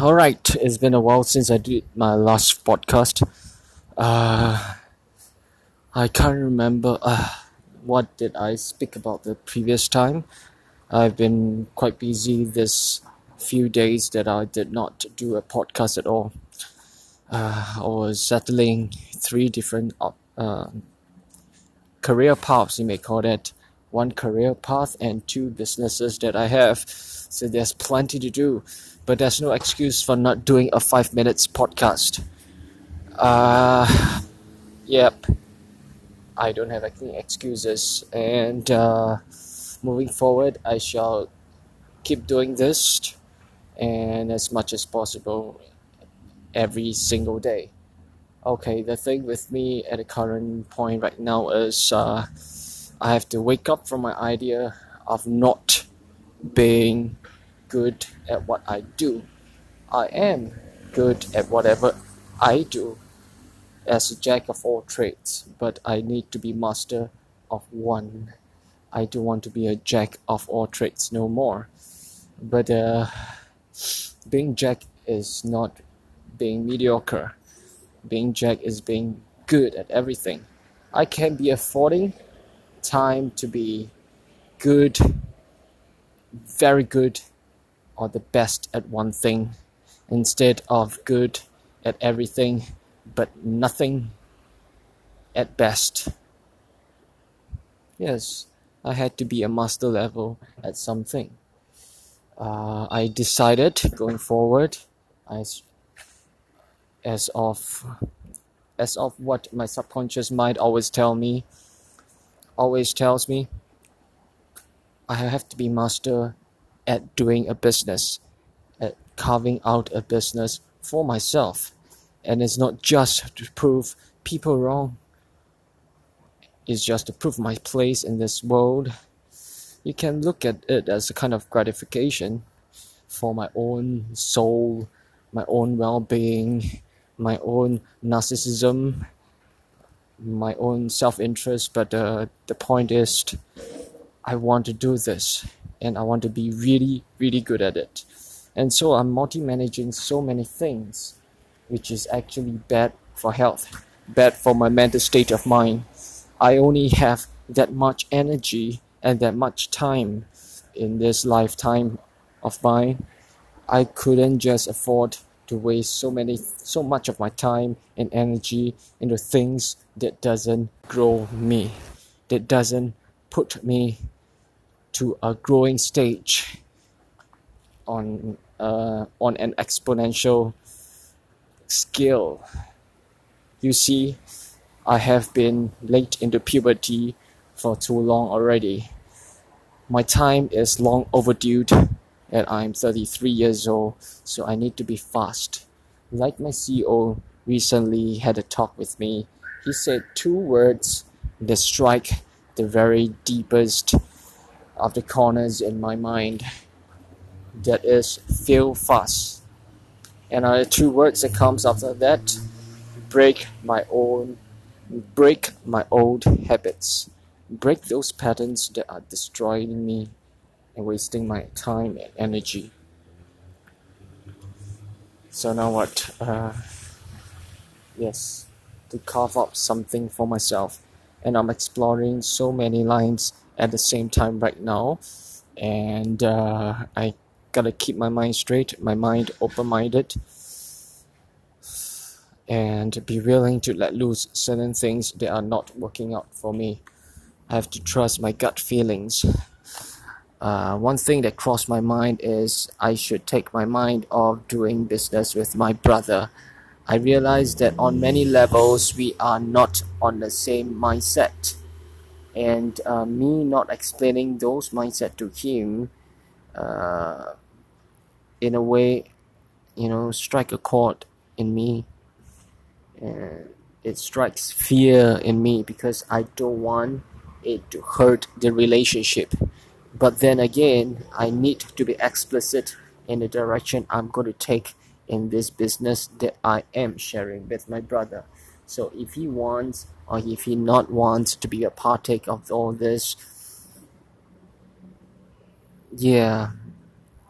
all right. It's been a while since I did my last podcast. Uh, I can't remember. Uh, what did I speak about the previous time? I've been quite busy this few days that I did not do a podcast at all. Uh, I was settling three different uh, career paths, you may call that. One career path and two businesses that I have. So there's plenty to do but there's no excuse for not doing a five minutes podcast. Uh, yep, I don't have any excuses, and uh, moving forward, I shall keep doing this and as much as possible every single day. Okay, the thing with me at the current point right now is uh, I have to wake up from my idea of not being good at what I do. I am good at whatever I do as a jack of all trades, but I need to be master of one. I don't want to be a jack of all trades no more. But uh, being jack is not being mediocre. Being jack is being good at everything. I can be affording time to be good, very good or the best at one thing instead of good at everything but nothing at best. Yes, I had to be a master level at something. Uh, I decided going forward, as as of as of what my subconscious mind always tell me, always tells me, I have to be master at doing a business, at carving out a business for myself. And it's not just to prove people wrong, it's just to prove my place in this world. You can look at it as a kind of gratification for my own soul, my own well being, my own narcissism, my own self interest. But uh, the point is, I want to do this and I want to be really, really good at it. And so I'm multi managing so many things, which is actually bad for health, bad for my mental state of mind. I only have that much energy and that much time in this lifetime of mine. I couldn't just afford to waste so many so much of my time and energy into things that doesn't grow me that doesn't put me to a growing stage on uh, on an exponential scale. You see, I have been late into puberty for too long already. My time is long overdue and I'm 33 years old, so I need to be fast. Like my CEO recently had a talk with me, he said two words that strike the very deepest of the corners in my mind. That is feel fast. And uh, two words that comes after that break my own break my old habits. Break those patterns that are destroying me and wasting my time and energy. So now what uh, yes to carve up something for myself. And i'm exploring so many lines at the same time right now. And uh, i gotta keep my mind straight my mind open-minded. And be willing to let loose certain things that are not working out for me. I have to trust my gut feelings. Uh, one thing that crossed my mind is i should take my mind off doing business with my brother i realized that on many levels we are not on the same mindset. And uh, me not explaining those mindset to him uh, in a way you know strike a chord in me. And it strikes fear in me because i don't want it to hurt the relationship. But then again i need to be explicit in the direction i'm going to take in this business that i am sharing with my brother so if he wants or if he not wants to be a partake of all this, yeah,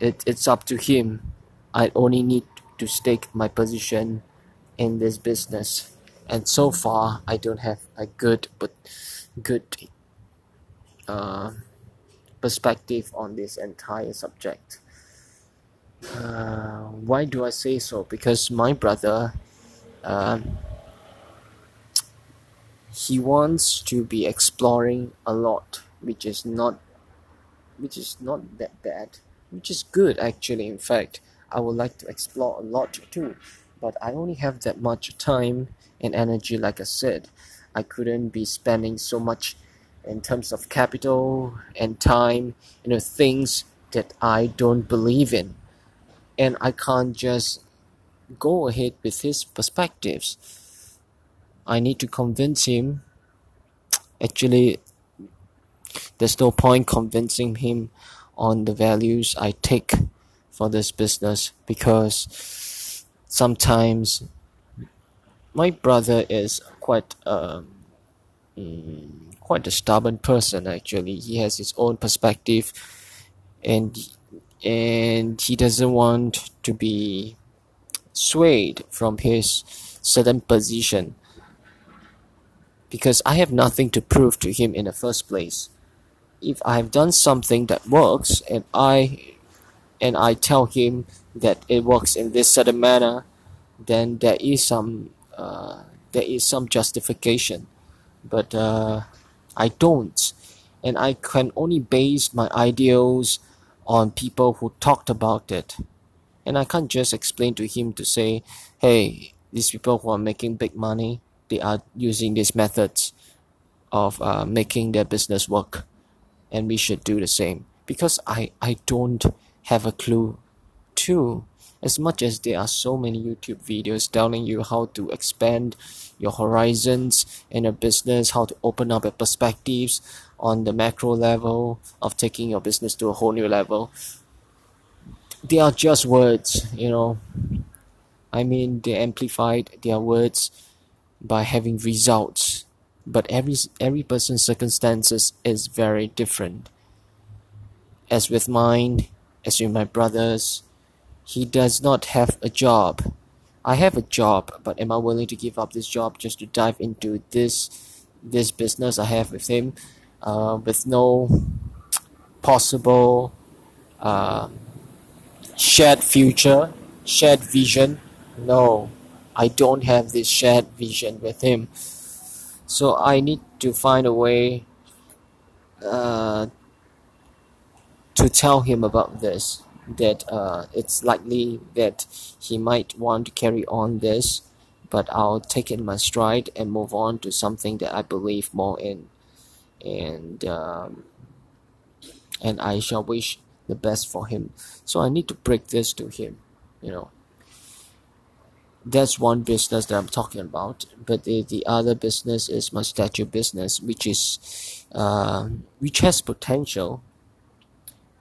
it, it's up to him. I only need to stake my position in this business. And so far, I don't have a good but good uh, perspective on this entire subject. Uh, why do I say so? Because my brother, um, he wants to be exploring a lot, which is not, which is not that bad, which is good actually. In fact, I would like to explore a lot too, but I only have that much time and energy. Like I said, I couldn't be spending so much in terms of capital and time, you know, things that I don't believe in. And I can't just go ahead with his perspectives. I need to convince him. Actually, there's no point convincing him on the values I take for this business because sometimes my brother is quite um, quite a stubborn person actually he has his own perspective and and he doesn't want to be swayed from his certain position because I have nothing to prove to him in the first place. If I have done something that works and I and I tell him that it works in this certain manner, then there is some uh, there is some justification. But uh, I don't, and I can only base my ideals on people who talked about it. And I can't just explain to him to say, hey, these people who are making big money, they are using these methods of uh, making their business work, and we should do the same. Because I, I don't have a clue too. As much as there are so many YouTube videos telling you how to expand your horizons in a business, how to open up your perspectives on the macro level of taking your business to a whole new level. They are just words, you know. I mean, they amplified their words by having results, but every every person's circumstances is very different. As with mine, as with my brothers, he does not have a job I have a job, but am I willing to give up this job just to dive into this this business I have with him, uh, with no possible uh, shared future, shared vision? No, I don't have this shared vision with him. So I need to find a way uh, to tell him about this that uh, it's likely that he might want to carry on this, but I'll take it in my stride and move on to something that I believe more in, and um, and I shall wish the best for him. So I need to break this to him, you know. That's one business that I'm talking about, but the, the other business is my statue business, which is, uh, which has potential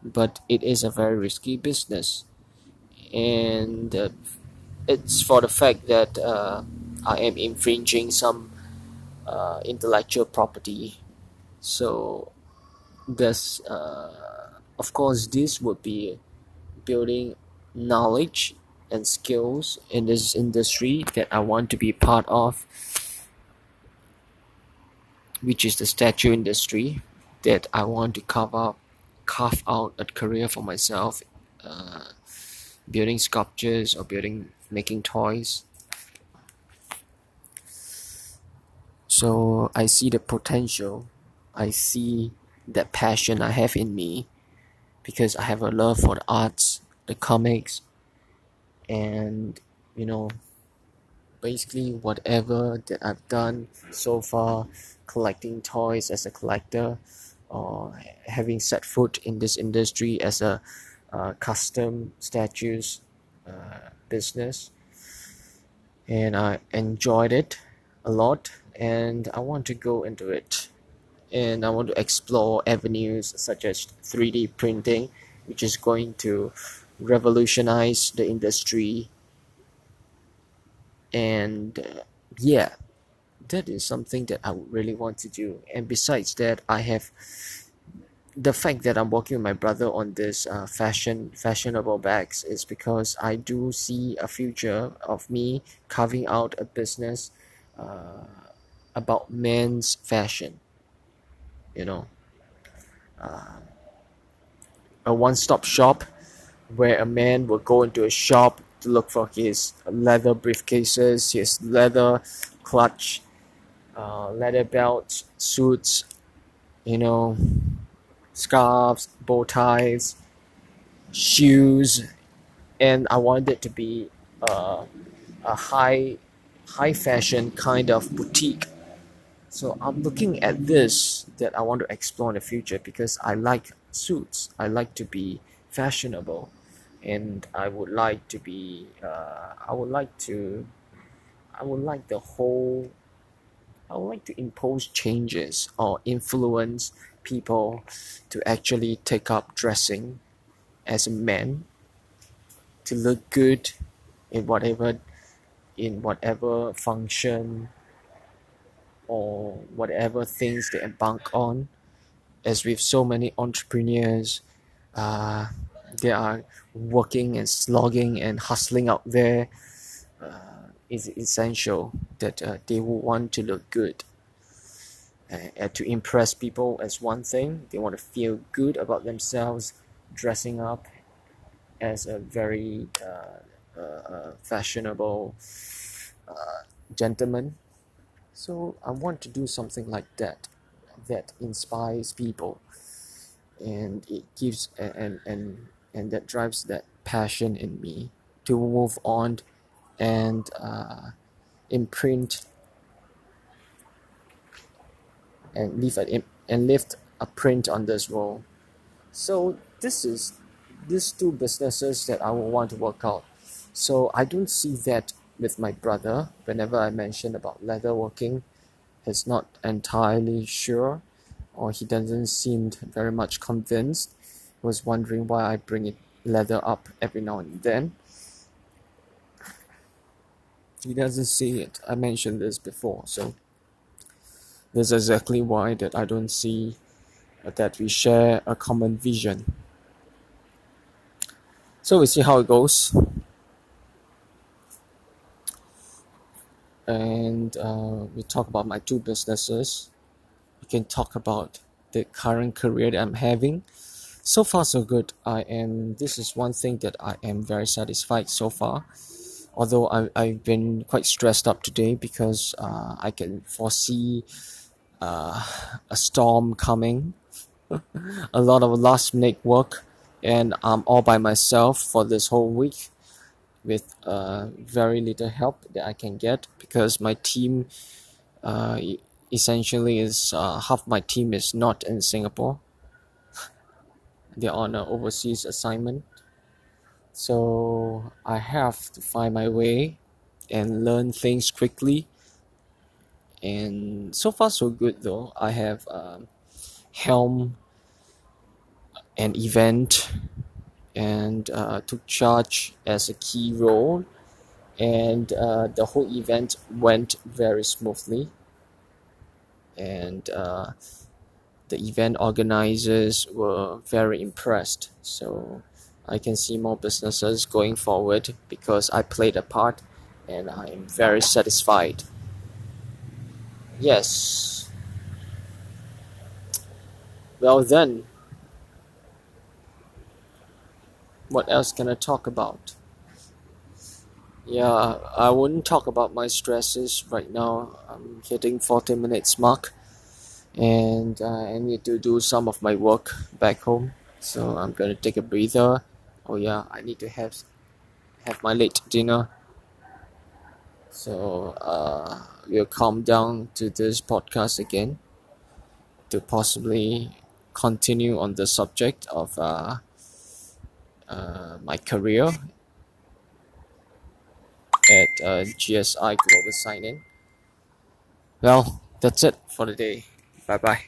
but it is a very risky business and uh, it's for the fact that uh, I am infringing some uh, intellectual property so this uh, of course this would be building knowledge and skills in this industry that I want to be part of which is the statue industry that I want to cover carve out a career for myself uh, building sculptures or building making toys. So i see the potential i see that passion i have in me because i have a love for the arts the comics and you know basically whatever that i've done so far collecting toys as a collector or having set foot in this industry as a uh, custom statues uh, business. And I enjoyed it a lot and I want to go into it and I want to explore avenues such as 3D printing which is going to revolutionize the industry and uh, yeah that is something that I really want to do. And besides that, I have the fact that I'm working with my brother on this uh, fashion fashionable bags is because I do see a future of me carving out a business uh, about men's fashion. You know, uh, a one-stop shop where a man will go into a shop to look for his leather briefcases, his leather clutch, uh, leather belts, suits, you know, scarves, bow ties, shoes, and I wanted it to be uh, a high high fashion kind of boutique. So I'm looking at this that I want to explore in the future because I like suits. I like to be fashionable, and I would like to be. Uh, I would like to. I would like the whole. I would like to impose changes or influence people to actually take up dressing as a man to look good in whatever in whatever function or whatever things they embark on as with so many entrepreneurs uh, they are working and slogging and hustling out there uh, it's essential that uh, they will want to look good uh, to impress people as one thing. They want to feel good about themselves, dressing up as a very uh, uh, uh fashionable gentleman. So I want to do something like that, that inspires people, and it gives and and and that drives that passion in me to move on and uh, imprint and leave a and left a print on this wall. So this is these two businesses that I will want to work out. So I don't see that with my brother. Whenever I mention about leather working, he's not entirely sure, or he doesn't seem very much convinced. He was wondering why I bring it leather up every now and then. He doesn't see it. I mentioned this before, so that's exactly why that I don't see that we share a common vision. So we see how it goes. And uh, we talk about my two businesses. We can talk about the current career that I'm having. So far, so good. I am. This is one thing that I am very satisfied so far. Although I I've been quite stressed up today because uh, I can foresee uh, a storm coming, a lot of last minute work, and I'm all by myself for this whole week with uh, very little help that I can get because my team uh, essentially is uh, half my team is not in Singapore. They're on an overseas assignment. So I have to find my way and learn things quickly and so far so good though I have um, helm an event and uh, took charge as a key role. And uh, the whole event went very smoothly. And uh, the event organizers were very impressed. So I can see more businesses going forward because I played a part and I am very satisfied. Yes. Well then, what else can I talk about? Yeah, I wouldn't talk about my stresses right now. I'm hitting 40 minutes mark and uh, I need to do some of my work back home. So I'm gonna take a breather. Oh yeah, I need to have have my late dinner so uh, we'll come down to this podcast again to possibly continue on the subject of uh, uh, my career at uh, GSI Global Sign In. Well, that's it for the day. Bye bye.